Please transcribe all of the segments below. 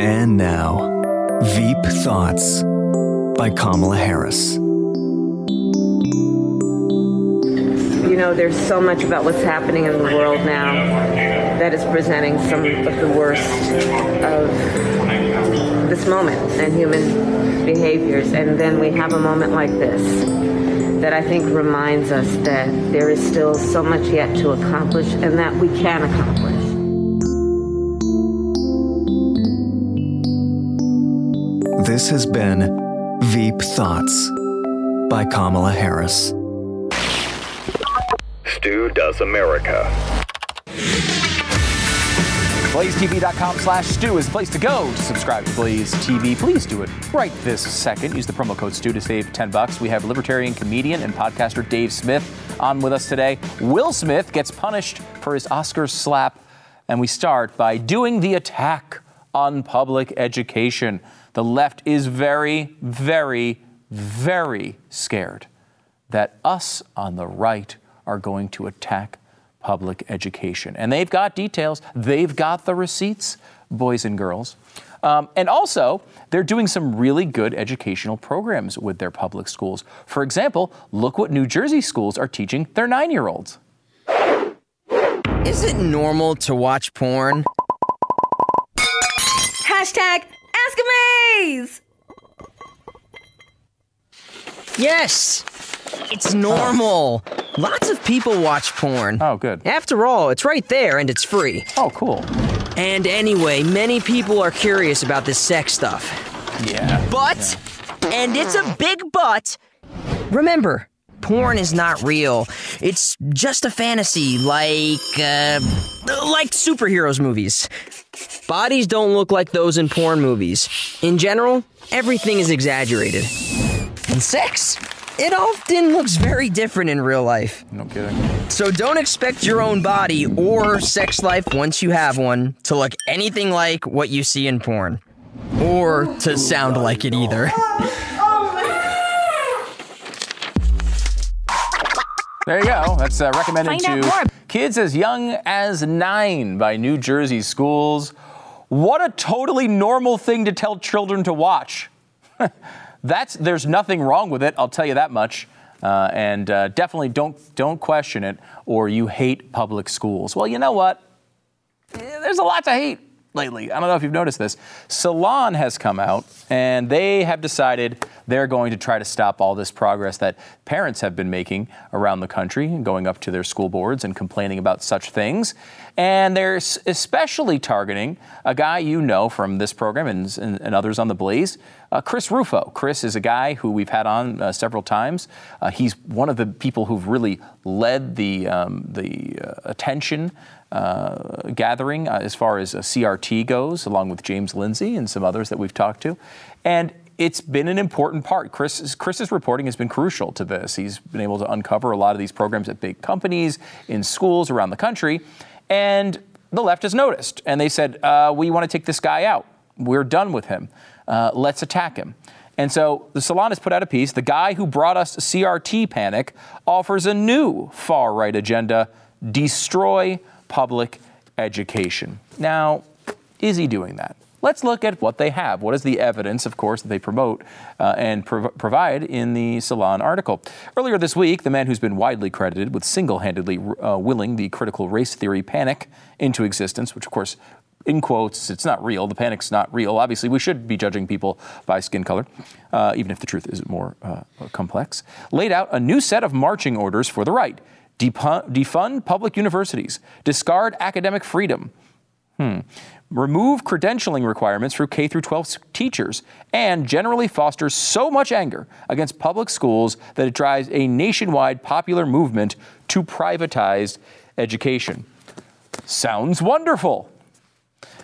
And now, Veep Thoughts by Kamala Harris. You know, there's so much about what's happening in the world now that is presenting some of the worst of this moment and human behaviors. And then we have a moment like this that I think reminds us that there is still so much yet to accomplish and that we can accomplish. This has been Veep Thoughts by Kamala Harris. Stu Does America. BlazeTV.com slash Stu is the place to go to subscribe to Blaze TV. Please do it right this second. Use the promo code Stu to save 10 bucks. We have libertarian comedian and podcaster Dave Smith on with us today. Will Smith gets punished for his Oscar slap. And we start by doing the attack on public education. The left is very, very, very scared that us on the right are going to attack public education. And they've got details, they've got the receipts, boys and girls. Um, and also, they're doing some really good educational programs with their public schools. For example, look what New Jersey schools are teaching their nine year olds. Is it normal to watch porn? Hashtag Ask Amaze! Yes! It's normal. Lots of people watch porn. Oh, good. After all, it's right there and it's free. Oh, cool. And anyway, many people are curious about this sex stuff. Yeah. But, and it's a big but, remember, porn is not real. It's just a fantasy, like, uh, like superheroes movies. Bodies don't look like those in porn movies. In general, everything is exaggerated. And sex? It often looks very different in real life. No kidding. So don't expect your own body or sex life once you have one to look anything like what you see in porn. Or to sound like it either. There you go. That's uh, recommended Find to kids as young as nine by New Jersey schools. What a totally normal thing to tell children to watch. That's there's nothing wrong with it. I'll tell you that much. Uh, and uh, definitely don't don't question it, or you hate public schools. Well, you know what? Eh, There's a lot to hate lately. I don't know if you've noticed this. Salon has come out, and they have decided they're going to try to stop all this progress that parents have been making around the country, and going up to their school boards and complaining about such things. And they're especially targeting a guy you know from this program and, and, and others on the Blaze, uh, Chris Rufo. Chris is a guy who we've had on uh, several times. Uh, he's one of the people who've really led the um, the uh, attention uh, gathering uh, as far as uh, CRT goes, along with James Lindsay and some others that we've talked to, and. It's been an important part. Chris, Chris's reporting has been crucial to this. He's been able to uncover a lot of these programs at big companies, in schools around the country, and the left has noticed. And they said, uh, We want to take this guy out. We're done with him. Uh, let's attack him. And so the Salon has put out a piece. The guy who brought us CRT panic offers a new far right agenda destroy public education. Now, is he doing that? Let's look at what they have. What is the evidence, of course, that they promote uh, and prov- provide in the Salon article? Earlier this week, the man who's been widely credited with single handedly uh, willing the critical race theory panic into existence, which, of course, in quotes, it's not real. The panic's not real. Obviously, we should be judging people by skin color, uh, even if the truth is more uh, complex. Laid out a new set of marching orders for the right defund public universities, discard academic freedom, Hmm. Remove credentialing requirements for K through 12 s- teachers and generally fosters so much anger against public schools that it drives a nationwide popular movement to privatize education. Sounds wonderful.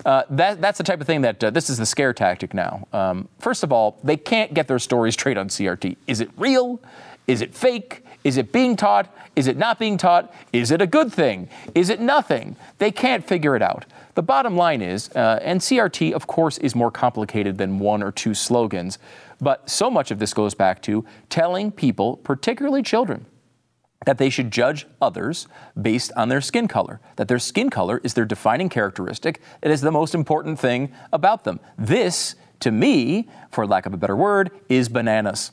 Uh, that, that's the type of thing that uh, this is the scare tactic now. Um, first of all, they can't get their story straight on CRT. Is it real? Is it fake? Is it being taught? Is it not being taught? Is it a good thing? Is it nothing? They can't figure it out. The bottom line is, uh, and CRT, of course, is more complicated than one or two slogans, but so much of this goes back to telling people, particularly children, that they should judge others based on their skin color, that their skin color is their defining characteristic, it is the most important thing about them. This, to me, for lack of a better word, is bananas.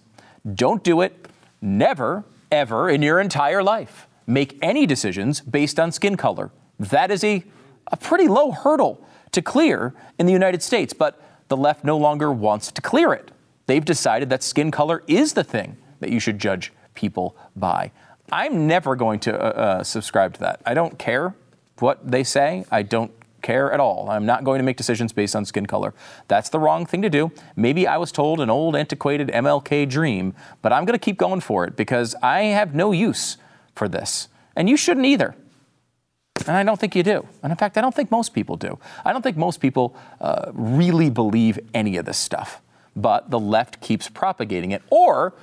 Don't do it, never, ever in your entire life. Make any decisions based on skin color. That is a a pretty low hurdle to clear in the United States, but the left no longer wants to clear it. They've decided that skin color is the thing that you should judge people by. I'm never going to uh, uh, subscribe to that. I don't care what they say. I don't care at all. I'm not going to make decisions based on skin color. That's the wrong thing to do. Maybe I was told an old, antiquated MLK dream, but I'm going to keep going for it because I have no use for this. And you shouldn't either. And I don't think you do. And in fact, I don't think most people do. I don't think most people uh, really believe any of this stuff. But the left keeps propagating it. Or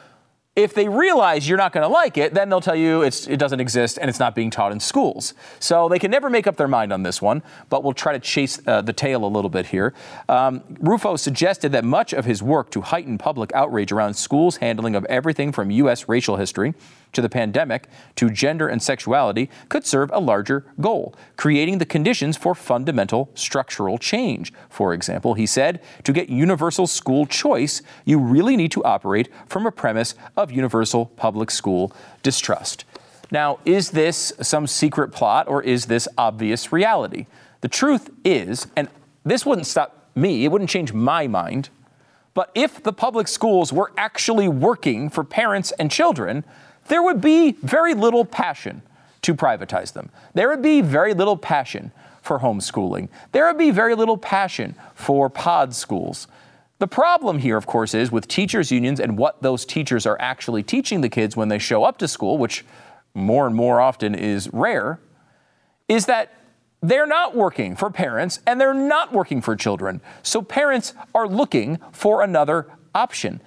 if they realize you're not going to like it, then they'll tell you it doesn't exist and it's not being taught in schools. So they can never make up their mind on this one, but we'll try to chase uh, the tail a little bit here. Um, Rufo suggested that much of his work to heighten public outrage around schools' handling of everything from U.S. racial history to the pandemic to gender and sexuality could serve a larger goal, creating the conditions for fundamental structural change. For example, he said, to get universal school choice, you really need to operate from a premise of universal public school distrust. Now, is this some secret plot or is this obvious reality? The truth is, and this wouldn't stop me, it wouldn't change my mind, but if the public schools were actually working for parents and children, there would be very little passion to privatize them. There would be very little passion for homeschooling. There would be very little passion for pod schools. The problem here, of course, is with teachers' unions and what those teachers are actually teaching the kids when they show up to school, which more and more often is rare, is that they're not working for parents and they're not working for children. So parents are looking for another option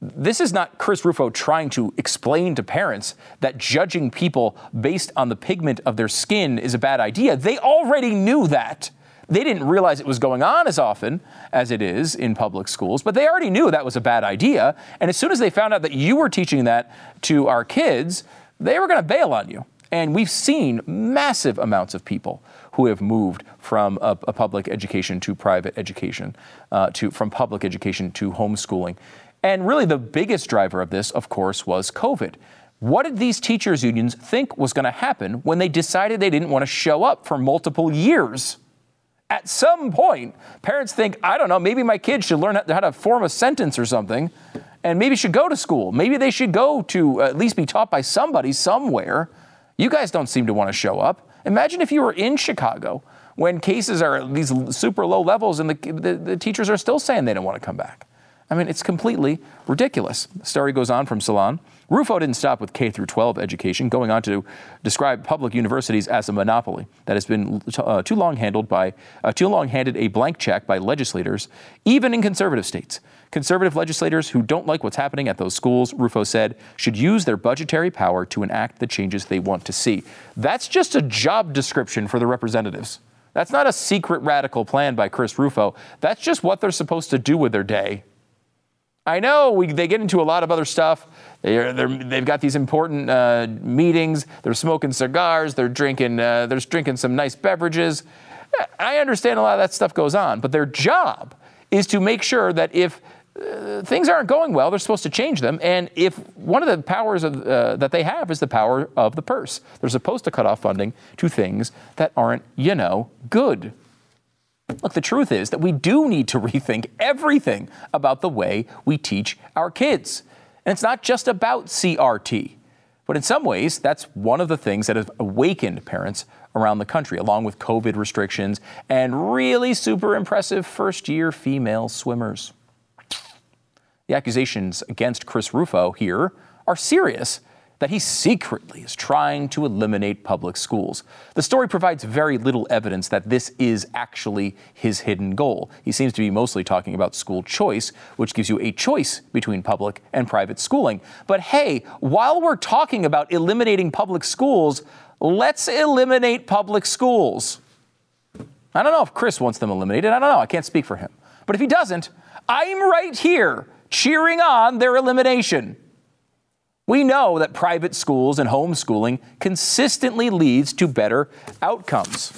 this is not Chris Rufo trying to explain to parents that judging people based on the pigment of their skin is a bad idea. They already knew that. They didn't realize it was going on as often as it is in public schools, but they already knew that was a bad idea. And as soon as they found out that you were teaching that to our kids, they were going to bail on you. And we've seen massive amounts of people who have moved from a, a public education to private education, uh, to from public education to homeschooling. And really, the biggest driver of this, of course, was COVID. What did these teachers' unions think was going to happen when they decided they didn't want to show up for multiple years? At some point, parents think, I don't know, maybe my kids should learn how to form a sentence or something, and maybe should go to school. Maybe they should go to at least be taught by somebody somewhere. You guys don't seem to want to show up. Imagine if you were in Chicago when cases are at these super low levels and the, the, the teachers are still saying they don't want to come back. I mean, it's completely ridiculous. The story goes on from Salon. Rufo didn't stop with K through 12 education, going on to describe public universities as a monopoly that has been uh, too long handled by uh, too long handed a blank check by legislators, even in conservative states. Conservative legislators who don't like what's happening at those schools, Rufo said, should use their budgetary power to enact the changes they want to see. That's just a job description for the representatives. That's not a secret radical plan by Chris Rufo. That's just what they're supposed to do with their day I know we, they get into a lot of other stuff. They are, they've got these important uh, meetings. They're smoking cigars. They're drinking. Uh, they're drinking some nice beverages. I understand a lot of that stuff goes on, but their job is to make sure that if uh, things aren't going well, they're supposed to change them. And if one of the powers of, uh, that they have is the power of the purse, they're supposed to cut off funding to things that aren't, you know, good. Look, the truth is that we do need to rethink everything about the way we teach our kids. And it's not just about CRT, but in some ways, that's one of the things that has awakened parents around the country, along with COVID restrictions and really super impressive first year female swimmers. The accusations against Chris Rufo here are serious that he secretly is trying to eliminate public schools. The story provides very little evidence that this is actually his hidden goal. He seems to be mostly talking about school choice, which gives you a choice between public and private schooling. But hey, while we're talking about eliminating public schools, let's eliminate public schools. I don't know if Chris wants them eliminated. I don't know. I can't speak for him. But if he doesn't, I'm right here cheering on their elimination. We know that private schools and homeschooling consistently leads to better outcomes.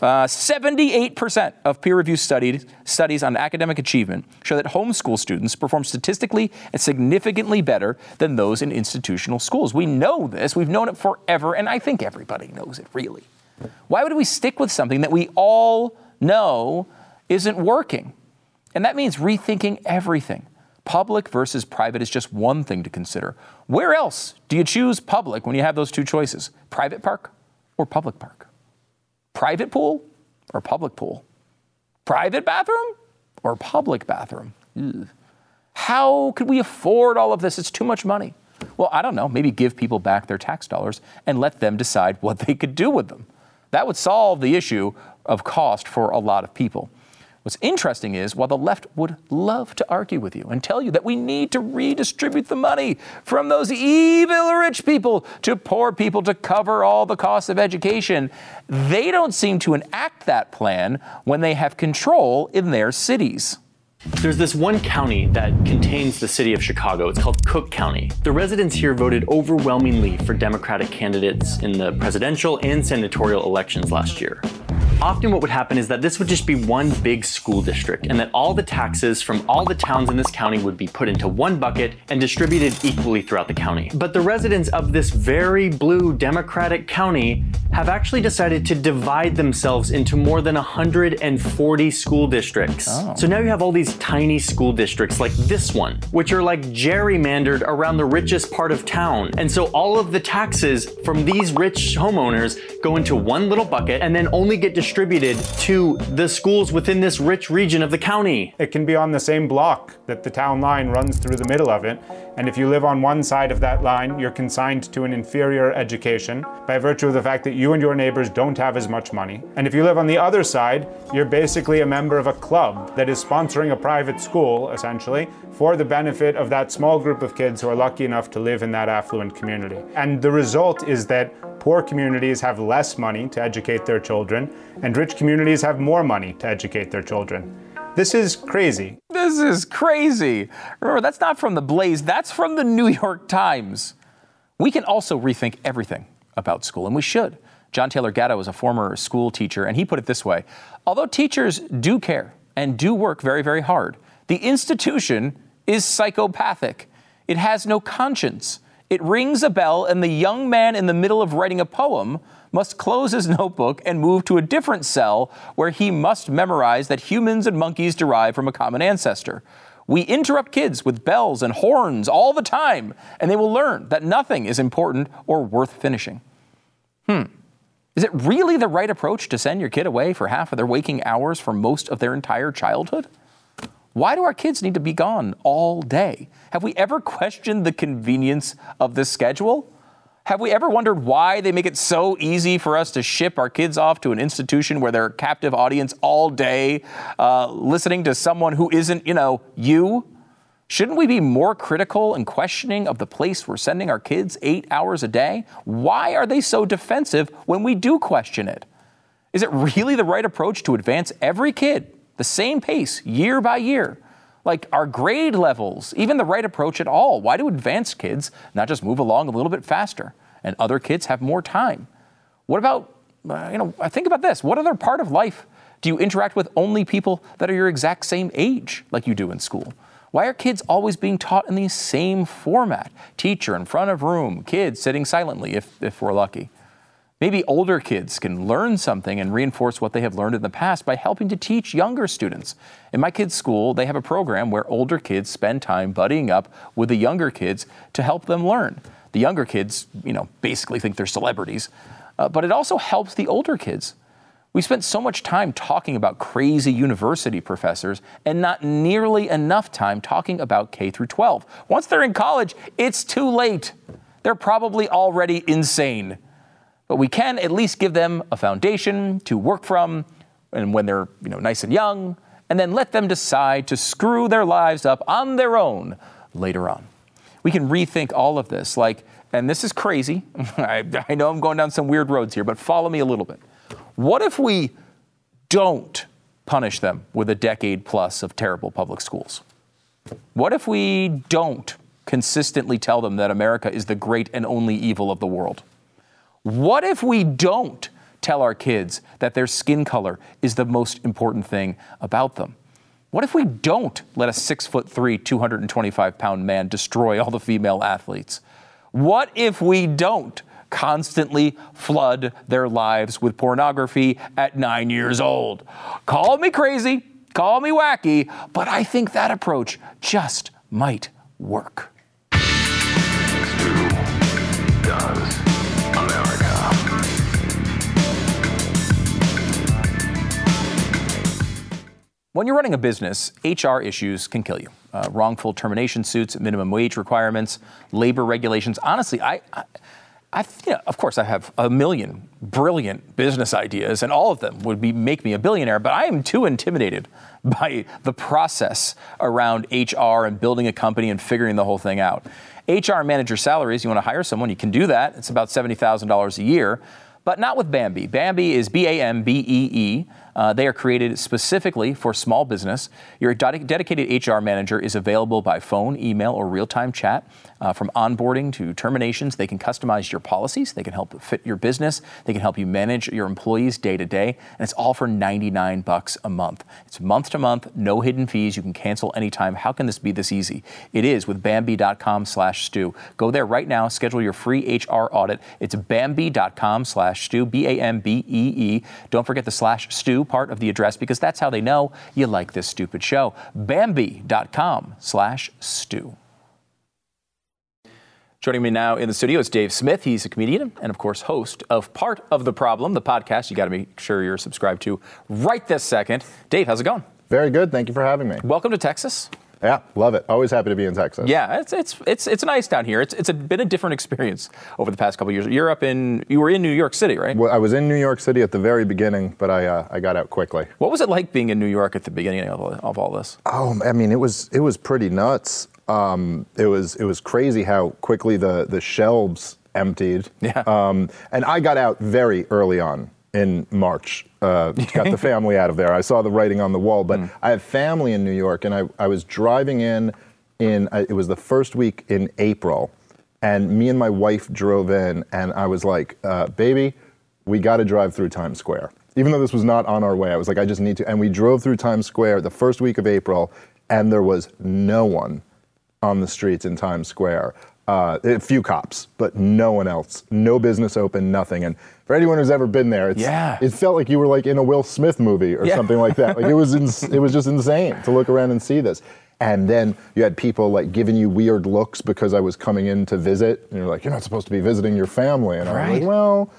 Uh, 78% of peer reviewed studies, studies on academic achievement show that homeschool students perform statistically and significantly better than those in institutional schools. We know this, we've known it forever, and I think everybody knows it really. Why would we stick with something that we all know isn't working? And that means rethinking everything. Public versus private is just one thing to consider. Where else do you choose public when you have those two choices? Private park or public park? Private pool or public pool? Private bathroom or public bathroom? Ugh. How could we afford all of this? It's too much money. Well, I don't know. Maybe give people back their tax dollars and let them decide what they could do with them. That would solve the issue of cost for a lot of people. What's interesting is while the left would love to argue with you and tell you that we need to redistribute the money from those evil rich people to poor people to cover all the costs of education, they don't seem to enact that plan when they have control in their cities. There's this one county that contains the city of Chicago. It's called Cook County. The residents here voted overwhelmingly for Democratic candidates in the presidential and senatorial elections last year. Often what would happen is that this would just be one big school district and that all the taxes from all the towns in this county would be put into one bucket and distributed equally throughout the county. But the residents of this very blue Democratic county have actually decided to divide themselves into more than 140 school districts. Oh. So now you have all these tiny school districts like this one, which are like gerrymandered around the richest part of town. And so all of the taxes from these rich homeowners go into one little bucket and then only get distributed to the schools within this rich region of the county. It can be on the same block that the town line runs through the middle of it. And if you live on one side of that line, you're consigned to an inferior education by virtue of the fact that you and your neighbors don't have as much money. And if you live on the other side, you're basically a member of a club that is sponsoring a private school, essentially, for the benefit of that small group of kids who are lucky enough to live in that affluent community. And the result is that poor communities have less money to educate their children, and rich communities have more money to educate their children. This is crazy. This is crazy. Remember, that's not from the Blaze, that's from the New York Times. We can also rethink everything about school, and we should. John Taylor Gatto is a former school teacher, and he put it this way Although teachers do care and do work very, very hard, the institution is psychopathic. It has no conscience. It rings a bell, and the young man in the middle of writing a poem must close his notebook and move to a different cell where he must memorize that humans and monkeys derive from a common ancestor. We interrupt kids with bells and horns all the time, and they will learn that nothing is important or worth finishing. Hmm. Is it really the right approach to send your kid away for half of their waking hours for most of their entire childhood? Why do our kids need to be gone all day? Have we ever questioned the convenience of this schedule? Have we ever wondered why they make it so easy for us to ship our kids off to an institution where they're a captive audience all day, uh, listening to someone who isn't, you know, you? Shouldn't we be more critical and questioning of the place we're sending our kids eight hours a day? Why are they so defensive when we do question it? Is it really the right approach to advance every kid the same pace year by year? Like our grade levels, even the right approach at all. Why do advanced kids not just move along a little bit faster and other kids have more time? What about, uh, you know, think about this. What other part of life do you interact with only people that are your exact same age, like you do in school? Why are kids always being taught in the same format? Teacher in front of room, kids sitting silently if, if we're lucky. Maybe older kids can learn something and reinforce what they have learned in the past by helping to teach younger students. In my kids' school, they have a program where older kids spend time buddying up with the younger kids to help them learn. The younger kids, you know, basically think they're celebrities, uh, but it also helps the older kids. We spent so much time talking about crazy university professors and not nearly enough time talking about K through 12. Once they're in college, it's too late. They're probably already insane. But we can at least give them a foundation to work from and when they're, you know, nice and young, and then let them decide to screw their lives up on their own later on. We can rethink all of this like and this is crazy. I, I know I'm going down some weird roads here, but follow me a little bit. What if we don't punish them with a decade plus of terrible public schools? What if we don't consistently tell them that America is the great and only evil of the world? What if we don't tell our kids that their skin color is the most important thing about them? What if we don't let a six foot three, 225 pound man destroy all the female athletes? What if we don't constantly flood their lives with pornography at nine years old? Call me crazy, call me wacky, but I think that approach just might work. When you're running a business, HR issues can kill you. Uh, wrongful termination suits, minimum wage requirements, labor regulations. Honestly, I, I, I you know, of course, I have a million brilliant business ideas, and all of them would be make me a billionaire. But I am too intimidated by the process around HR and building a company and figuring the whole thing out. HR manager salaries, you want to hire someone, you can do that. It's about seventy thousand dollars a year but not with Bambee. Bambee is B A M B E E. Uh, they are created specifically for small business. Your ded- dedicated HR manager is available by phone, email, or real time chat. Uh, from onboarding to terminations, they can customize your policies. They can help fit your business. They can help you manage your employees day to day. And it's all for 99 bucks a month. It's month to month, no hidden fees. You can cancel anytime. How can this be this easy? It is with Bambee.com slash Stu. Go there right now. Schedule your free HR audit. It's Bambee.com slash Stu, B A M B E E. Don't forget the slash Stu part of the address because that's how they know you like this stupid show. Bambee.com slash Stu. Joining me now in the studio is Dave Smith. He's a comedian and, of course, host of Part of the Problem, the podcast you got to make sure you're subscribed to right this second. Dave, how's it going? Very good. Thank you for having me. Welcome to Texas. Yeah, love it. Always happy to be in Texas. Yeah, it's it's it's it's nice down here. It's it's a, been a different experience over the past couple years. You're up in you were in New York City, right? Well, I was in New York City at the very beginning, but I uh, I got out quickly. What was it like being in New York at the beginning of, of all this? Oh, I mean, it was it was pretty nuts. Um, it was it was crazy how quickly the the shelves emptied. Yeah. Um, and I got out very early on in March. Uh, got the family out of there. I saw the writing on the wall, but Mm. I have family in New York, and I, I was driving in. In uh, it was the first week in April, and me and my wife drove in, and I was like, uh, "Baby, we got to drive through Times Square." Even though this was not on our way, I was like, "I just need to." And we drove through Times Square the first week of April, and there was no one on the streets in Times Square. Uh, a few cops, but no one else. No business open, nothing. And for anyone who's ever been there, it's, Yeah. it felt like you were like in a Will Smith movie or Yeah. something like that. Like it was, ins- it was just insane to look around and see this. And then you had people like giving you weird looks because I was coming in to visit, and you're like, you're not supposed to be visiting your family. And I was Right. like, well,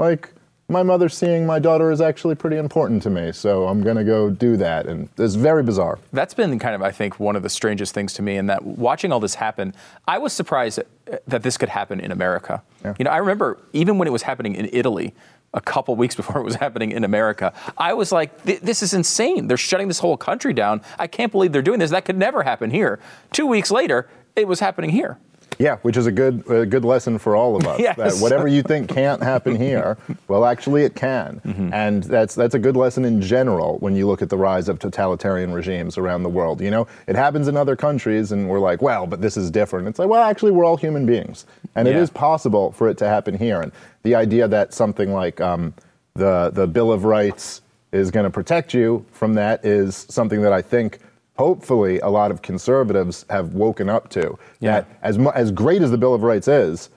like my mother seeing my daughter is actually pretty important to me, so I'm gonna go do that. And it's very bizarre. That's been kind of, I think, one of the strangest things to me. In that watching all this happen, I was surprised that, that this could happen in America. Yeah. You know, I remember even when it was happening in Italy. A couple weeks before it was happening in America, I was like, "This is insane! They're shutting this whole country down. I can't believe they're doing this. That could never happen here." Two weeks later, it was happening here. Yeah, which is a good a good lesson for all of us. Yes. That whatever you think can't happen here, well, actually it can, Mm-hmm. and that's that's a good lesson in general when you look at the rise of totalitarian regimes around the world. You know, it happens in other countries, and we're like, well, but this is different. It's like, well, actually, we're all human beings, and it Yeah. is possible for it to happen here. And the idea that something like um, the the Bill of Rights is going to protect you from that is something that I think hopefully a lot of conservatives have woken up to. Yeah. That as mu- as great as the Bill of Rights is,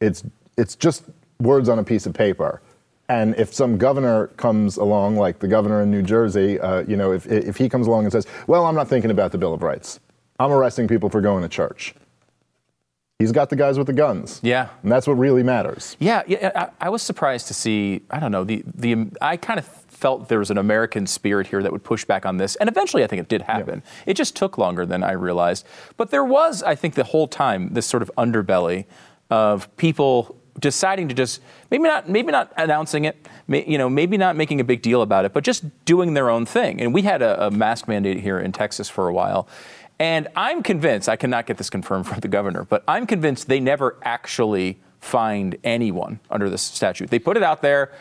it's it's just words on a piece of paper. And if some governor comes along, like the governor in New Jersey, uh, you know, if if he comes along and says, "Well, I'm not thinking about the Bill of Rights. I'm arresting people for going to church," he's got the guys with the guns. Yeah. and that's what really matters. Yeah, yeah. I, I was surprised to see. I don't know the the. I kind of felt there was an American spirit here that would push back on this, and eventually I think it did happen. It just took longer than I realized, but there was, I think, the whole time this sort of underbelly of people deciding to just maybe not maybe not announcing it, may, you know, maybe not making a big deal about it, but just doing their own thing. And we had a, a mask mandate here in Texas for a while. And I'm convinced, I cannot get this confirmed from the governor, but I'm convinced they never actually fined anyone under this statute. They put it out there.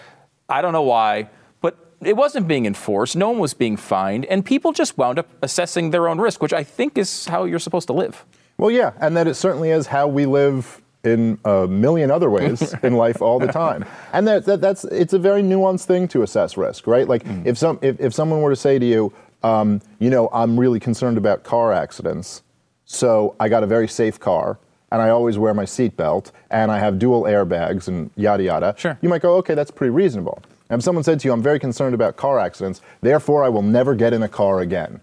I don't know why, but it wasn't being enforced. No one was being fined, and people just wound up assessing their own risk, which I think is how you're supposed to live. Well, yeah, and that it certainly is how we live in a million other ways in life all the time. And that, that, that's it's a very nuanced thing to assess risk, right? Like Mm. if some if, if someone were to say to you, um, you know, I'm really concerned about car accidents, so I got a very safe car. And I always wear my seatbelt, and I have dual airbags, and yada yada. Sure. You might go, okay, that's pretty reasonable. And if someone said to you, I'm very concerned about car accidents, therefore I will never get in a car again.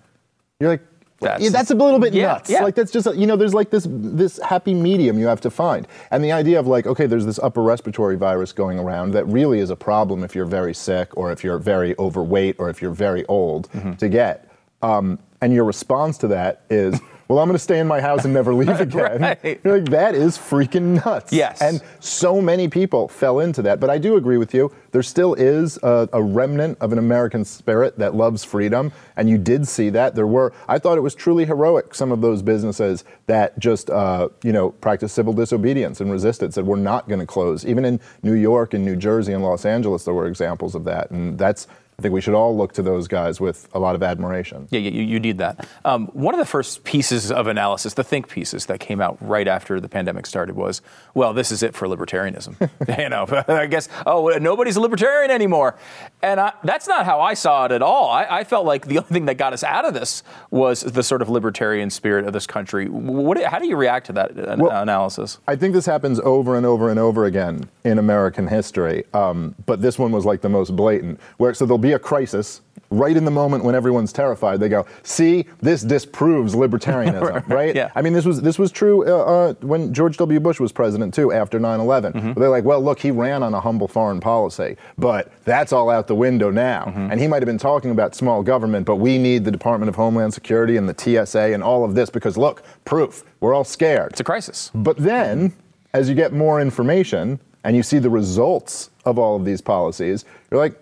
You're like, That's- yeah, that's a little bit Yeah, nuts. yeah. Like that's just you know, there's like this this happy medium you have to find, and the idea of like, okay, there's this upper respiratory virus going around that really is a problem if you're very sick or if you're very overweight or if you're very old Mm-hmm. to get, um, and your response to that is. Well, I'm going to stay in my house and never leave again. Right. You're like, that is freaking nuts. Yes. And so many people fell into that. But I do agree with you. There still is a, a remnant of an American spirit that loves freedom. And you did see that. There were, I thought it was truly heroic, some of those businesses that just, uh, you know, practiced civil disobedience and resisted, said, we're not going to close. Even in New York and New Jersey and Los Angeles, there were examples of that. And that's, I think we should all look to those guys with a lot of admiration. Yeah, you, you need that. Um, one of the first pieces of analysis, the think pieces that came out right after the pandemic started was, well, this is it for libertarianism. you know, I guess, oh, nobody's a libertarian anymore. And I, that's not how I saw it at all. I, I felt like the only thing that got us out of this was the sort of libertarian spirit of this country. What, how do you react to that an- Well- analysis? I think this happens over and over and over again in American history, um, but this one was like the most blatant. Where so there'll be a crisis right in the moment when everyone's terrified. They go, "See, this disproves libertarianism," right? Yeah. I mean, this was this was true uh, uh, when George W. Bush was president too. After 9/11, Mm-hmm. They're like, "Well, look, he ran on a humble foreign policy, but that's all out the window now." Mm-hmm. And he might have been talking about small government, but we need the Department of Homeland Security and the TSA and all of this because look, proof. We're all scared. It's a crisis. But then, as you get more information and you see the results of all of these policies, you're like,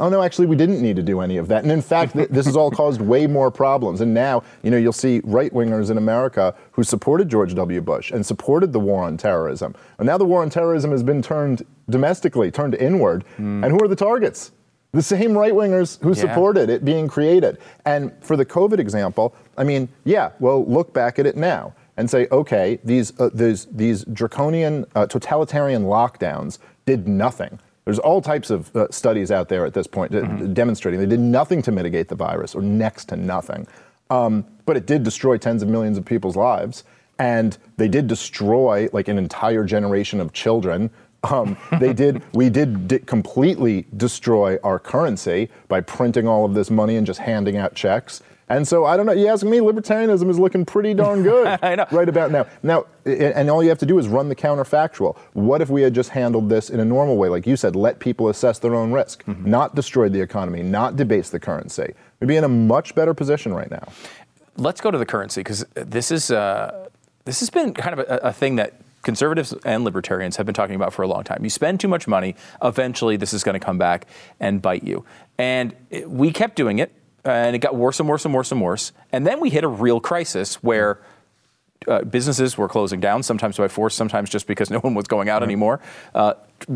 oh no, actually, we didn't need to do any of that. And in fact, th- this has all caused way more problems. And now, you know, you'll see right wingers in America who supported George W. Bush and supported the war on terrorism. And now the war on terrorism has been turned domestically, turned inward. And who are the targets? The same right wingers who Yeah. supported it being created. And for the COVID example, I mean, yeah, well, look back at it now and say, okay, these uh, these these draconian uh, totalitarian lockdowns did nothing. There's all types of uh, studies out there at this point uh, demonstrating they did nothing to mitigate the virus, or next to nothing. Um, but it did destroy tens of millions of people's lives, and they did destroy like an entire generation of children. Um, they did. We did di- completely destroy our currency by printing all of this money and just handing out checks. And so I don't know. You ask me, libertarianism is looking pretty darn good I know. right about now. Now, and all you have to do is run the counterfactual. What if we had just handled this in a normal way, like you said, let people assess their own risk, Mm-hmm. not destroy the economy, not debase the currency? We'd be in a much better position right now. let's go to the currency because this is uh, this has been kind of a, a thing that conservatives and libertarians have been talking about for a long time. You spend too much money, eventually this is going to come back and bite you. And we kept doing it, and it got worse and worse and worse and worse. And then we hit a real crisis where. Uh, businesses were closing down, sometimes by force, sometimes just because no one was going out anymore. Uh,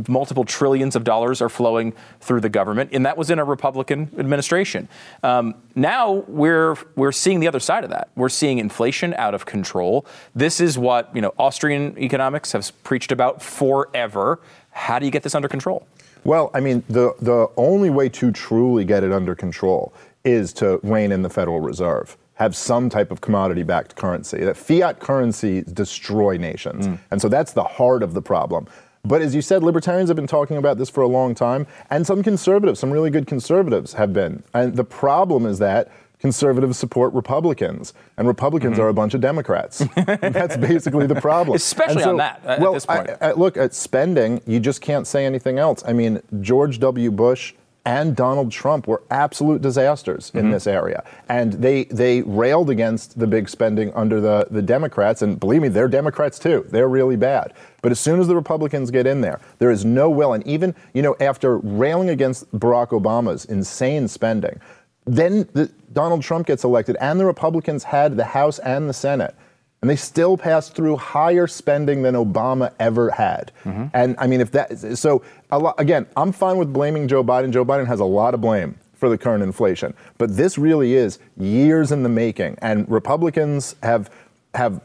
multiple trillions of dollars are flowing through the government, and that was in a Republican administration. Um, now we're we're seeing the other side of that. We're seeing inflation out of control. This is what you know Austrian economics has preached about forever. How do you get this under control? Well, I mean, the, the only way to truly get it under control is to rein in the Federal Reserve, have some type of commodity backed currency. That fiat currencies destroy nations. Mm. And so that's the heart of the problem. But as you said, libertarians have been talking about this for a long time, and some conservatives, some really good conservatives have been. And the problem is that conservatives support Republicans, and Republicans mm-hmm. are a bunch of Democrats. That's basically the problem. Especially And on that, uh, at well, this point. I- I- look at spending. You just can't say anything else. I mean, George W. Bush and Donald Trump were absolute disasters in Mhm. this area. And they they railed against the big spending under the, the Democrats. And believe me, they're Democrats too. They're really bad. But as soon as the Republicans get in there, there is no will. And even, you know, after railing against Barack Obama's insane spending, then the, Donald Trump gets elected, and the Republicans had the House and the Senate. And they still passed through higher spending than Obama ever had. Mm-hmm. And I mean, if that, so a lot, again, I'm fine with blaming Joe Biden. Joe Biden has a lot of blame for the current inflation. But this really is years in the making. And Republicans have, have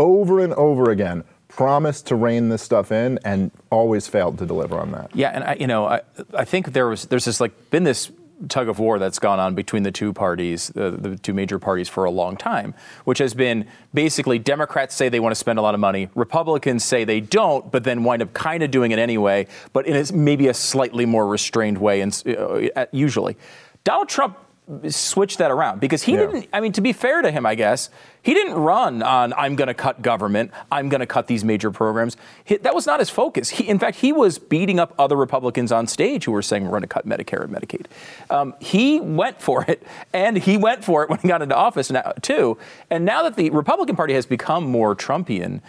over and over again promised to rein this stuff in and always failed to deliver on that. Yeah, and I, you know, I, I think there was there's this like been this tug of war that's gone on between the two parties, uh, the two major parties for a long time, which has been basically Democrats say they want to spend a lot of money, Republicans say they don't, but then wind up kind of doing it anyway, but in a, maybe a slightly more restrained way, and uh, usually, Donald Trump switched that around because he Yeah. didn't. I mean, to be fair to him, I guess he didn't run on "I'm going to cut government," "I'm going to cut these major programs." He, that was not his focus. He, in fact, he was beating up other Republicans on stage who were saying we're going to cut Medicare and Medicaid. Um, he went for it, and he went for it when he got into office now, too. And now that the Republican Party has become more Trumpian.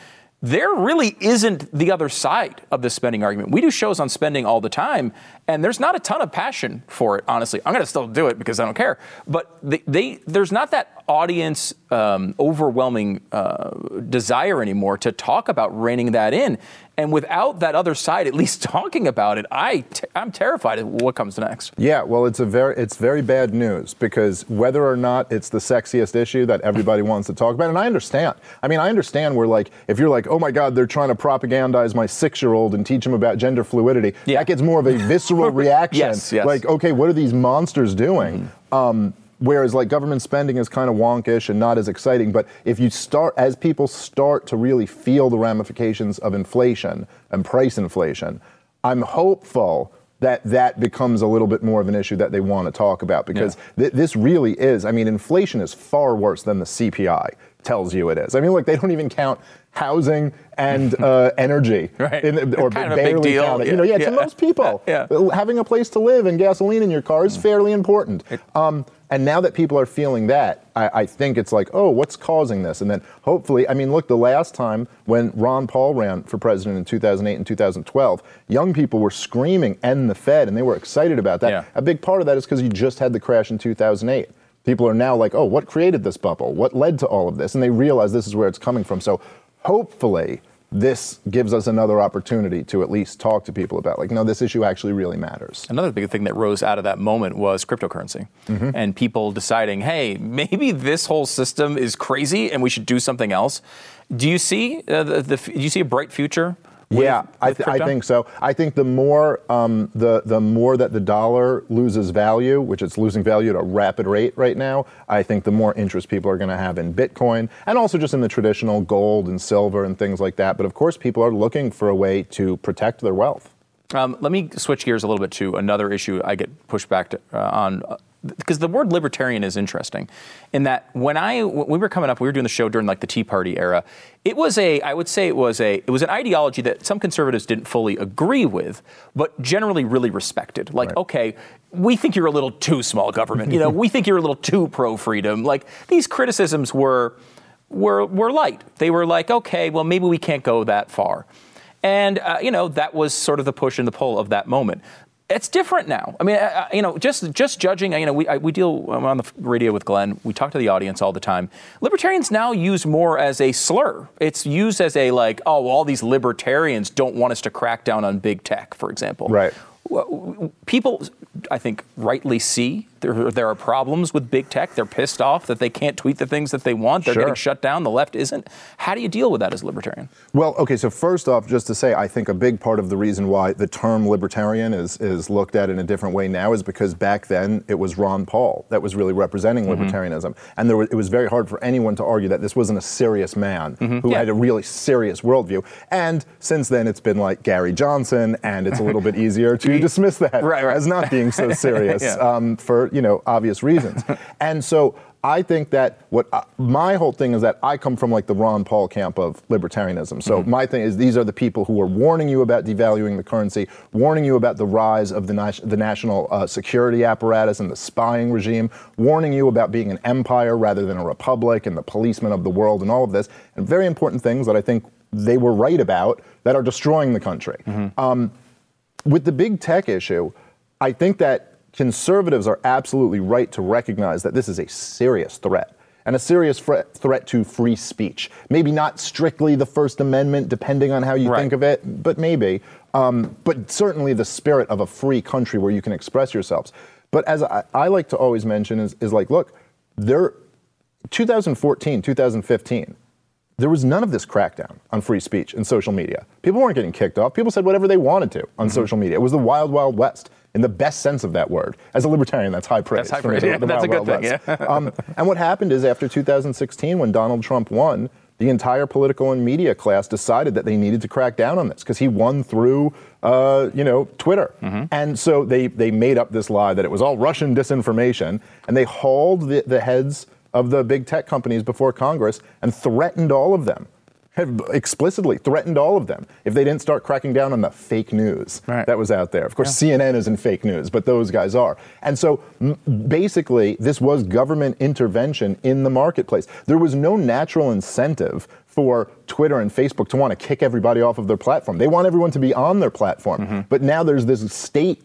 There really isn't the other side of the spending argument. We do shows on spending all the time, and there's not a ton of passion for it, honestly. I'm going to still do it because I don't care. But they, they there's not that audience um, overwhelming uh, desire anymore to talk about reining that in. And without that other side at least talking about it, I t- I'm terrified of what comes next. Yeah, well, it's a very it's very bad news because whether or not it's the sexiest issue that everybody wants to talk about, and I understand. I mean, I understand where like if you're like, oh my God, they're trying to propagandize my six year old and teach him about gender fluidity, Yeah. that gets more of a visceral reaction. Yes, yes. Like, okay, what are these monsters doing? Um, Whereas like government spending is kind of wonkish and not as exciting. But if you start, as people start to really feel the ramifications of inflation and price inflation, I'm hopeful that that becomes a little bit more of an issue that they want to talk about because th- this really is. I mean, inflation is far worse than the CPI tells you it is. I mean, look, they don't even count housing and uh, energy, Right. in- or Kind of a big barely deal. Yeah. You know, yeah, to most people, Yeah. having a place to live and gasoline in your car is fairly important. Um, and now that people are feeling that, I, I think it's like, oh, what's causing this? And then hopefully, I mean, look, the last time when Ron Paul ran for president in 2008 and 2012, young people were screaming, end the Fed, and they were excited about that. Yeah. A big part of that is because you just had the crash in 2008. People are now like, oh, what created this bubble? What led to all of this? And they realize this is where it's coming from. So hopefully, this gives us another opportunity to at least talk to people about, like, no, this issue actually really matters. Another big thing that rose out of that moment was cryptocurrency Mhm. and people deciding, hey, maybe this whole system is crazy and we should do something else. Do you see uh, the, the do you see a bright future? With- yeah, I, th- I think so. I think the more um, the the more that the dollar loses value, which it's losing value at a rapid rate right now, I think the more interest people are going to have in Bitcoin and also just in the traditional gold and silver and things like that. But of course, people are looking for a way to protect their wealth. Um, let me switch gears a little bit to another issue I get pushed back to, uh, on. Because the word libertarian is interesting, in that when I when we were coming up, we were doing the show during like the Tea Party era. It was a, I would say it was a, it was an ideology that some conservatives didn't fully agree with, but generally really respected. Like, okay, we think you're a little too small government. You know, we think you're a little too pro freedom. Like these criticisms were were were light. They were like, okay, well maybe we can't go that far. And, uh, you know, that was sort of the push and the pull of that moment. It's different now. I mean, uh, uh you know, just just judging. Uh, you know, we I, we deal I'm on the radio with Glenn. We talk to the audience all the time. Libertarians now use more as a slur. It's used as a like, oh, all these libertarians don't want us to crack down on big tech, for example. Right. People, I think, rightly see there, there are problems with big tech. They're pissed off that they can't tweet the things that they want. They're Sure. getting shut down. The left isn't. How do you deal with that as a libertarian? Well, okay, so first off, just to say, I think a big part of the reason why the term libertarian is, is looked at in a different way now is because back then it was Ron Paul that was really representing Mhm. libertarianism. And there was, it was very hard for anyone to argue that this wasn't a serious man Mhm. who Yeah. had a really serious worldview. And since then, it's been like Gary Johnson, and it's a little bit easier to dismiss that Right, right. as not being so serious Yeah. um, for you know obvious reasons. and so I think that what I, my whole thing is that I come from like the Ron Paul camp of libertarianism. So my thing is these are the people who are warning you about devaluing the currency, warning you about the rise of the, nas- the national uh, security apparatus and the spying regime, warning you about being an empire rather than a republic and the policemen of the world and all of this, and very important things that I think they were right about that are destroying the country. Um, with the big tech issue, I think that conservatives are absolutely right to recognize that this is a serious threat and a serious fre- threat to free speech. Maybe not strictly the First Amendment, depending on how you think of it, but maybe. Um, but certainly the spirit of a free country where you can express yourselves. But as I, I like to always mention, is, is like, look, there, 2014, 2015, there was none of this crackdown on free speech and social media. People weren't getting kicked off. People said whatever they wanted to on social media. It was the wild, wild west in the best sense of that word. As a libertarian, that's high praise. That's high praise. the Yeah, that's a good thing, west. yeah. um, and what happened is after 2016, when Donald Trump won, the entire political and media class decided that they needed to crack down on this because he won through, uh, you know, Twitter. And so they they made up this lie that it was all Russian disinformation, and they hauled the, the heads of the big tech companies before Congress and threatened all of them. Have explicitly threatened all of them if they didn't start cracking down on the fake news that was out there. Of course, CNN isn't fake news, but those guys are. And so m- basically, this was government intervention in the marketplace. There was no natural incentive for Twitter and Facebook to want to kick everybody off of their platform. They want everyone to be on their platform. Mm-hmm. But now there's this state,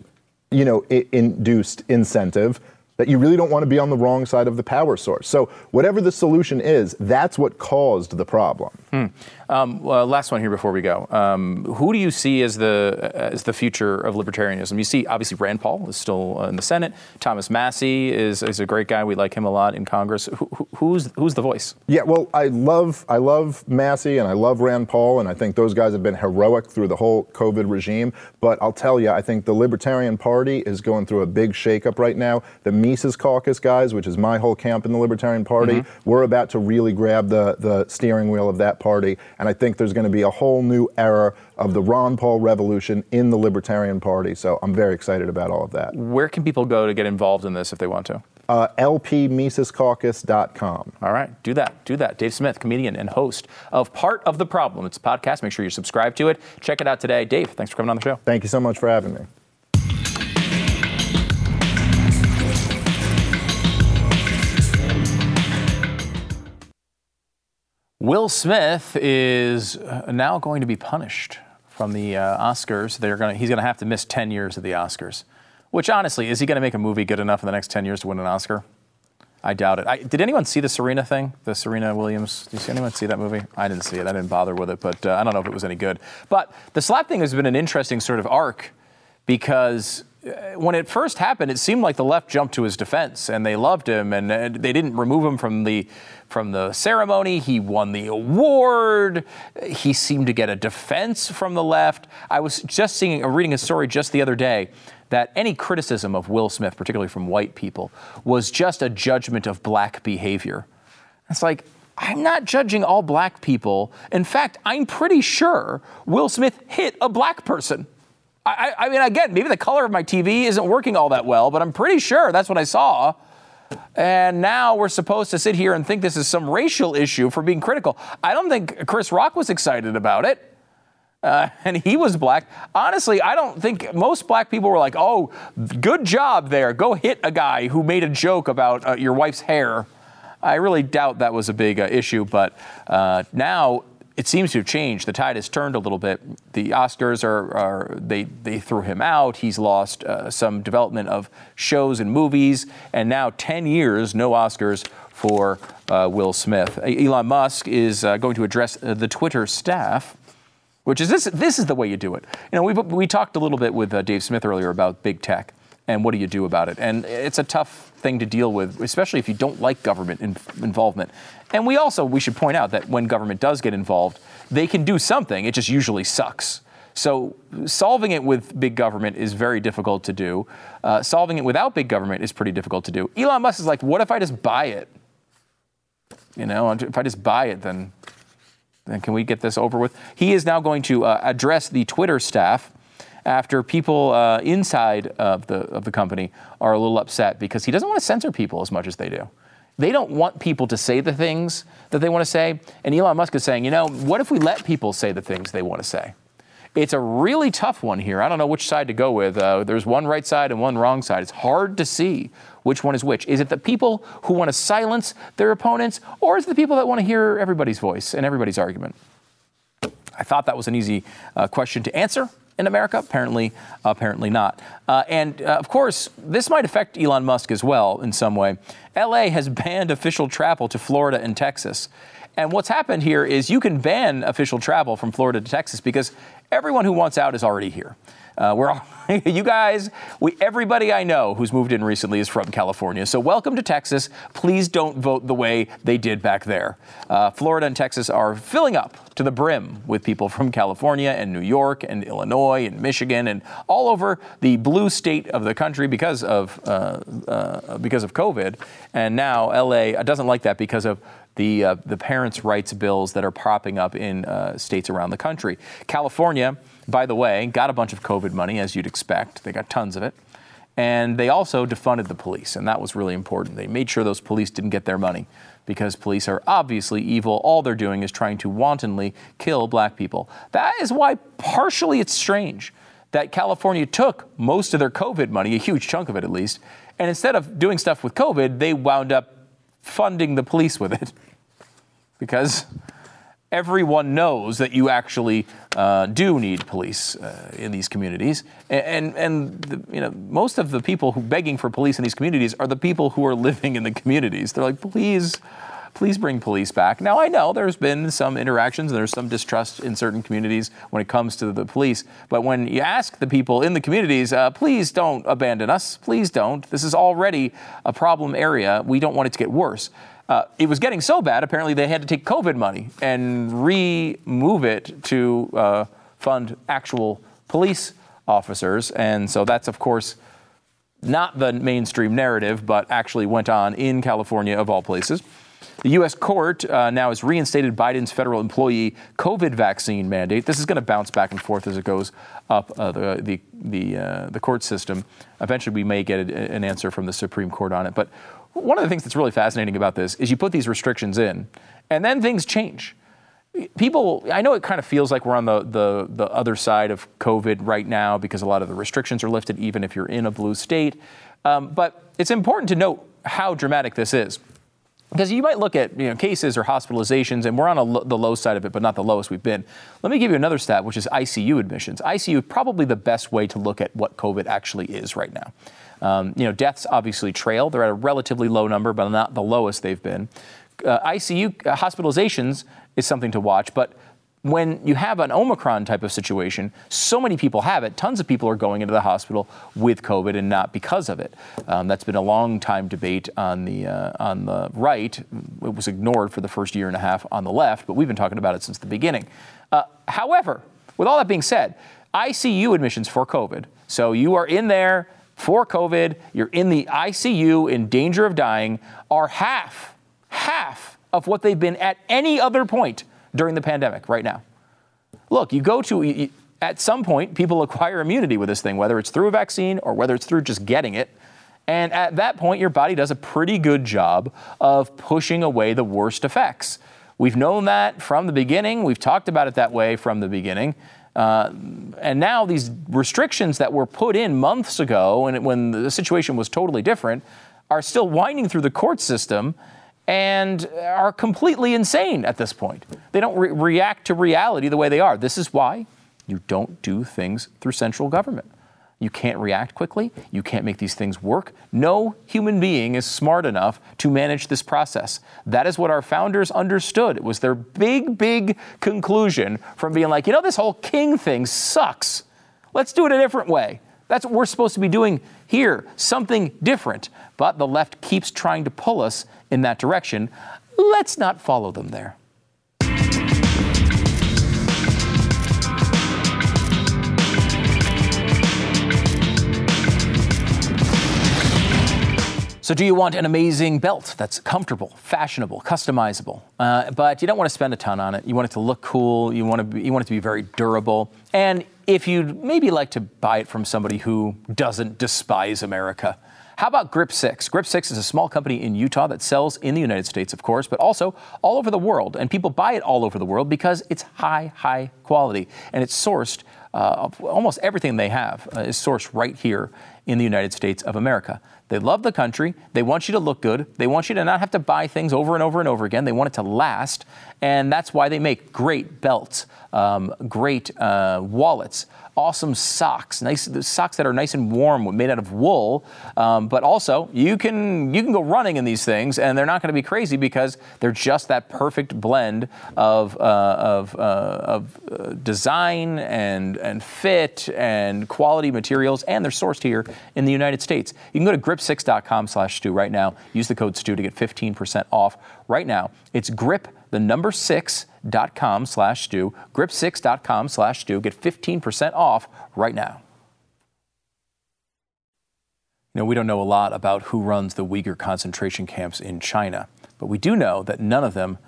you know, i- induced incentive that you really don't want to be on the wrong side of the power source. So whatever the solution is, that's what caused the problem. Hmm. Um, well, last one here before we go. Um, who do you see as the as the future of libertarianism? You see, obviously, Rand Paul is still uh, in the Senate. Thomas Massie is, is a great guy. We like him a lot in Congress. Who, who- who's who's the voice? Yeah, well, I love I love Massey and I love Rand Paul, and I think those guys have been heroic through the whole COVID regime. But I'll tell you, I think the Libertarian Party is going through a big shakeup right now. The Mises Caucus guys, which is my whole camp in the Libertarian Party, we're about to really grab the the steering wheel of that party, and I think there's going to be a whole new era of the Ron Paul revolution in the Libertarian Party. So I'm very excited about all of that. Where can people go to get involved in this if they want to? Uh, LPMisesCaucus.com. All right, do that. Do that. Dave Smith, comedian and host of Part of the Problem. It's a podcast. Make sure you subscribe to it. Check it out today. Dave, thanks for coming on the show. Thank you so much for having me. Will Smith is uh, now going to be punished from the uh, Oscars. They're going he's going to have to miss 10 years of the Oscars. Which, honestly, is he going to make a movie good enough in the next 10 years to win an Oscar? I doubt it. I, did anyone see the Serena thing? The Serena Williams? Did anyone see that movie? I didn't see it. I didn't bother with it, but uh, I don't know if it was any good. But the slap thing has been an interesting sort of arc because when it first happened, it seemed like the left jumped to his defense and they loved him and uh, they didn't remove him from the from the ceremony. He won the award. He seemed to get a defense from the left. I was just seeing, uh, reading a story just the other day that any criticism of Will Smith, particularly from white people, was just a judgment of black behavior. It's like, I'm not judging all black people. In fact, I'm pretty sure Will Smith hit a black person. I, I, mean, again, maybe the color of my TV isn't working all that well, but I'm pretty sure that's what I saw. And now we're supposed to sit here and think this is some racial issue for being critical. I don't think Chris Rock was excited about it. Uh, and he was black. Honestly, I don't think most black people were like, oh, good job there. Go hit a guy who made a joke about uh, your wife's hair. I really doubt that was a big uh, issue, but uh, now it seems to have changed. The tide has turned a little bit. The Oscars are, are they, they threw him out. He's lost uh, some development of shows and movies, and now 10 years, no Oscars for uh, Will Smith. Elon Musk is uh, going to address uh, the Twitter staff which is this this is the way you do it. You know, we we talked a little bit with uh, Dave Smith earlier about big tech and what do you do about it, and it's a tough thing to deal with, especially if you don't like government in, involvement. And we also we should point out that when government does get involved, they can do something. It just usually sucks. So solving it with big government is very difficult to do. Uh, solving it without big government is pretty difficult to do. Elon Musk is like, what if I just buy it? You know, if I just buy it, then then can we get this over with? He is now going to uh, address the Twitter staff after people uh, inside of the, of the company are a little upset because he doesn't want to censor people as much as they do. They don't want people to say the things that they want to say. And Elon Musk is saying, you know, what if we let people say the things they want to say? It's a really tough one here. I don't know which side to go with. Uh, there's one right side and one wrong side. It's hard to see which one is which. Is it the people who want to silence their opponents, or is it the people that want to hear everybody's voice and everybody's argument? I thought that was an easy uh, question to answer in America. Apparently, apparently not. Uh, and uh, of course, this might affect Elon Musk as well in some way. LA has banned official travel to Florida and Texas. And what's happened here is you can ban official travel from Florida to Texas because everyone who wants out is already here. Uh, we're all, you guys, we, everybody I know who's moved in recently is from California. So welcome to Texas. Please don't vote the way they did back there. Uh, Florida and Texas are filling up to the brim with people from California and New York and Illinois and Michigan and all over the blue state of the country because of uh, uh because of COVID. And now LA doesn't like that because of the, uh, the parents' rights bills that are popping up in uh, states around the country. California, by the way, got a bunch of COVID money, as you'd expect. They got tons of it. And they also defunded the police, and that was really important. They made sure those police didn't get their money because police are obviously evil. All they're doing is trying to wantonly kill black people. That is why, partially, it's strange that California took most of their COVID money, a huge chunk of it at least, and instead of doing stuff with COVID, they wound up funding the police with it because everyone knows that you actually uh, do need police uh, in these communities, and and the, you know most of the people who begging for police in these communities are the people who are living in the communities. They're like, please. Please bring police back. Now, I know there's been some interactions and there's some distrust in certain communities when it comes to the police. But when you ask the people in the communities, uh, please don't abandon us. Please don't. This is already a problem area. We don't want it to get worse. Uh, it was getting so bad, apparently, they had to take COVID money and remove it to uh, fund actual police officers. And so that's, of course, not the mainstream narrative, but actually went on in California, of all places. The U.S. court uh, now has reinstated Biden's federal employee COVID vaccine mandate. This is going to bounce back and forth as it goes up uh, the the the, uh, the, court system. Eventually, we may get a, an answer from the Supreme Court on it. But one of the things that's really fascinating about this is you put these restrictions in, and then things change. People, I know it kind of feels like we're on the, the, the other side of COVID right now because a lot of the restrictions are lifted, even if you're in a blue state. Um, but it's important to note how dramatic this is. Because you might look at you know, cases or hospitalizations, and we're on lo- the low side of it, but not the lowest we've been. Let me give you another stat, which is ICU admissions. ICU probably the best way to look at what COVID actually is right now. Um, you know, deaths obviously trail. They're at a relatively low number, but not the lowest they've been. Uh, ICU uh, hospitalizations is something to watch, but when you have an Omicron type of situation, so many people have it. Tons of people are going into the hospital with COVID and not because of it. Um, that's been a long time debate on the uh, on the right. It was ignored for the first year and a half on the left, but we've been talking about it since the beginning. Uh, however, with all that being said, ICU admissions for COVID. So you are in there for COVID, you're in the ICU in danger of dying, are half, half of what they've been at any other point during the pandemic right now. Look, you go to, you, at some point, people acquire immunity with this thing, whether it's through a vaccine or whether it's through just getting it. And at that point, your body does a pretty good job of pushing away the worst effects. We've known that from the beginning. We've talked about it that way from the beginning. Uh, and now these restrictions that were put in months ago, and when the situation was totally different, are still winding through the court system and are completely insane at this point. They don't re- react to reality the way they are. This is why you don't do things through central government. You can't react quickly. You can't make these things work. No human being is smart enough to manage this process. That is what our founders understood. It was their big, big conclusion from being like, you know, this whole king thing sucks. Let's do it a different way. That's what we're supposed to be doing here, something different. But the left keeps trying to pull us in that direction. Let's not follow them there. So, do you want an amazing belt that's comfortable, fashionable, customizable, uh, but you don't want to spend a ton on it? You want it to look cool. You want to be, you want it to be very durable, and if you'd maybe like to buy it from somebody who doesn't despise America. How about Grip 6? Grip 6 is a small company in Utah that sells in the United States, of course, but also all over the world. And people buy it all over the world because it's high, high quality. And it's sourced, uh, almost everything they have uh, is sourced right here in the United States of America. They love the country. They want you to look good. They want you to not have to buy things over and over and over again. They want it to last. And that's why they make great belts, um, great uh, wallets, awesome socks, nice socks that are nice and warm, made out of wool. Um, but also, you can you can go running in these things, and they're not going to be crazy because they're just that perfect blend of uh, of, uh, of uh, design and and fit and quality materials, and they're sourced here in the United States. You can go to grip6.com/stu right now. Use the code stu to get 15% off right now. It's grip the number six dot com slash stu, grip6.com slash stu. Get 15% off right now. You know, we don't know a lot about who runs the Uyghur concentration camps in China, but we do know that none of them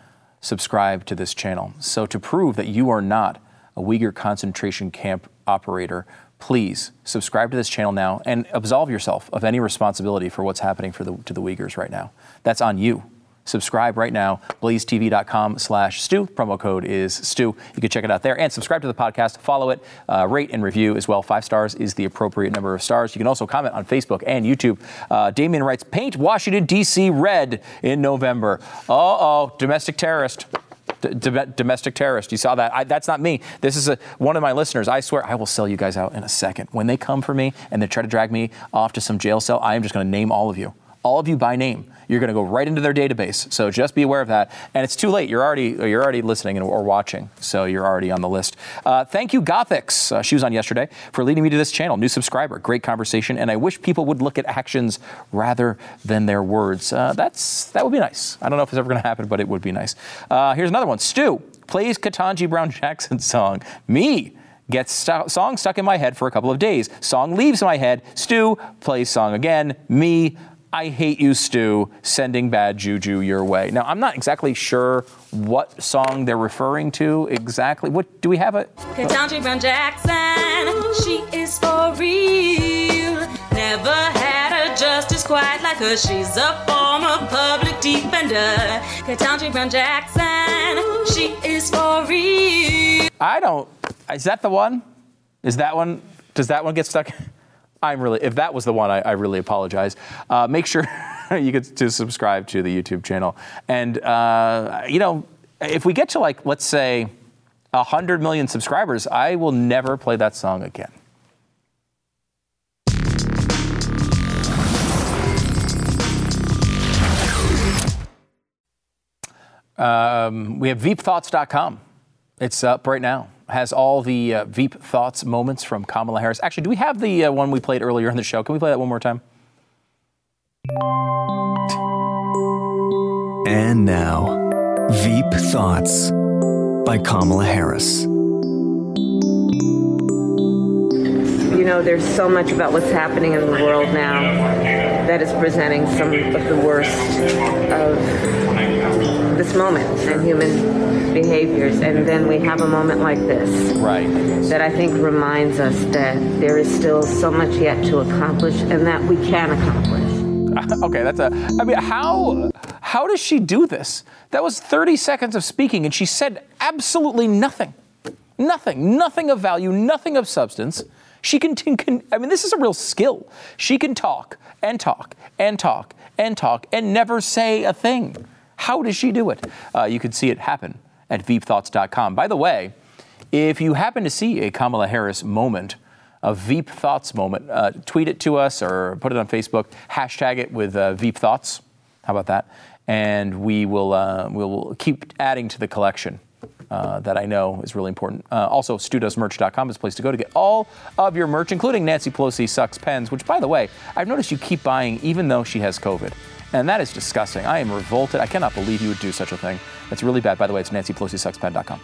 subscribe to this channel. So to prove that you are not a Uyghur concentration camp operator, please subscribe to this channel now and absolve yourself of any responsibility for what's happening for the, to the Uyghurs right now. That's on you. Subscribe right now, blazetv.com slash Stu. Promo code is Stu. You can check it out there and subscribe to the podcast. Follow it, uh, rate and review as well. Five stars is the appropriate number of stars. You can also comment on Facebook and YouTube. Uh, Damien writes, paint Washington, D.C. red in November. Uh-oh, domestic terrorist. D- domestic terrorist. You saw that. I, that's not me. This is a, one of my listeners. I swear I will sell you guys out in a second. When they come for me and they try to drag me off to some jail cell, I am just going to name all of you. All of you by name you're going to go right into their database. So just be aware of that. And it's too late. You're already you're already listening or watching, so you're already on the list. Uh, thank you, Gothics. Uh, she was on yesterday for leading me to this channel. New subscriber, great conversation, and I wish people would look at actions rather than their words. Uh, that's that would be nice. I don't know if it's ever going to happen, but it would be nice. Uh, here's another one. Stu plays Ketanji Brown Jackson song. Me gets st- song stuck in my head for a couple of days. Song leaves my head. Stu plays song again. Me I hate you, Stu, sending bad juju your way. Now, I'm not exactly sure what song they're referring to exactly. What do we have it? Ketanji Brown Jackson, she is for real. Never had a justice quite like her. She's a former public defender. Ketanji Brown Jackson, she is for real. I don't. Is that the one? Is that one? Does that one get stuck? I'm really, if that was the one, I, I really apologize. Uh, make sure you get to subscribe to the YouTube channel. And, uh, you know, if we get to like, let's say, 100 million subscribers, I will never play that song again. Um, we have veepthoughts.com. It's up right now has all the uh, Veep thoughts moments from Kamala Harris. Actually, do we have the uh, one we played earlier in the show? Can we play that one more time? And now, Veep Thoughts by Kamala Harris. You know, there's so much about what's happening in the world now that is presenting some of the worst of this moment and human behaviors. And then we have a moment like this. Right. That I think reminds us that there is still so much yet to accomplish and that we can accomplish. okay, that's a. I mean, how how does she do this? That was 30 seconds of speaking, and she said absolutely nothing, nothing, nothing of value, nothing of substance. She can, can. I mean, this is a real skill. She can talk and talk and talk and talk and never say a thing. How does she do it? Uh, you can see it happen at veepthoughts.com. By the way, if you happen to see a Kamala Harris moment, a Veep Thoughts moment, uh, tweet it to us or put it on Facebook. Hashtag it with uh, Veep Thoughts. How about that? And we will uh, we'll keep adding to the collection. Uh, that I know is really important. Uh, also, studoesmerch.com is a place to go to get all of your merch, including Nancy Pelosi sucks pens, which, by the way, I've noticed you keep buying even though she has COVID. And that is disgusting. I am revolted. I cannot believe you would do such a thing. It's really bad. By the way, it's nancypelosisuckspen.com.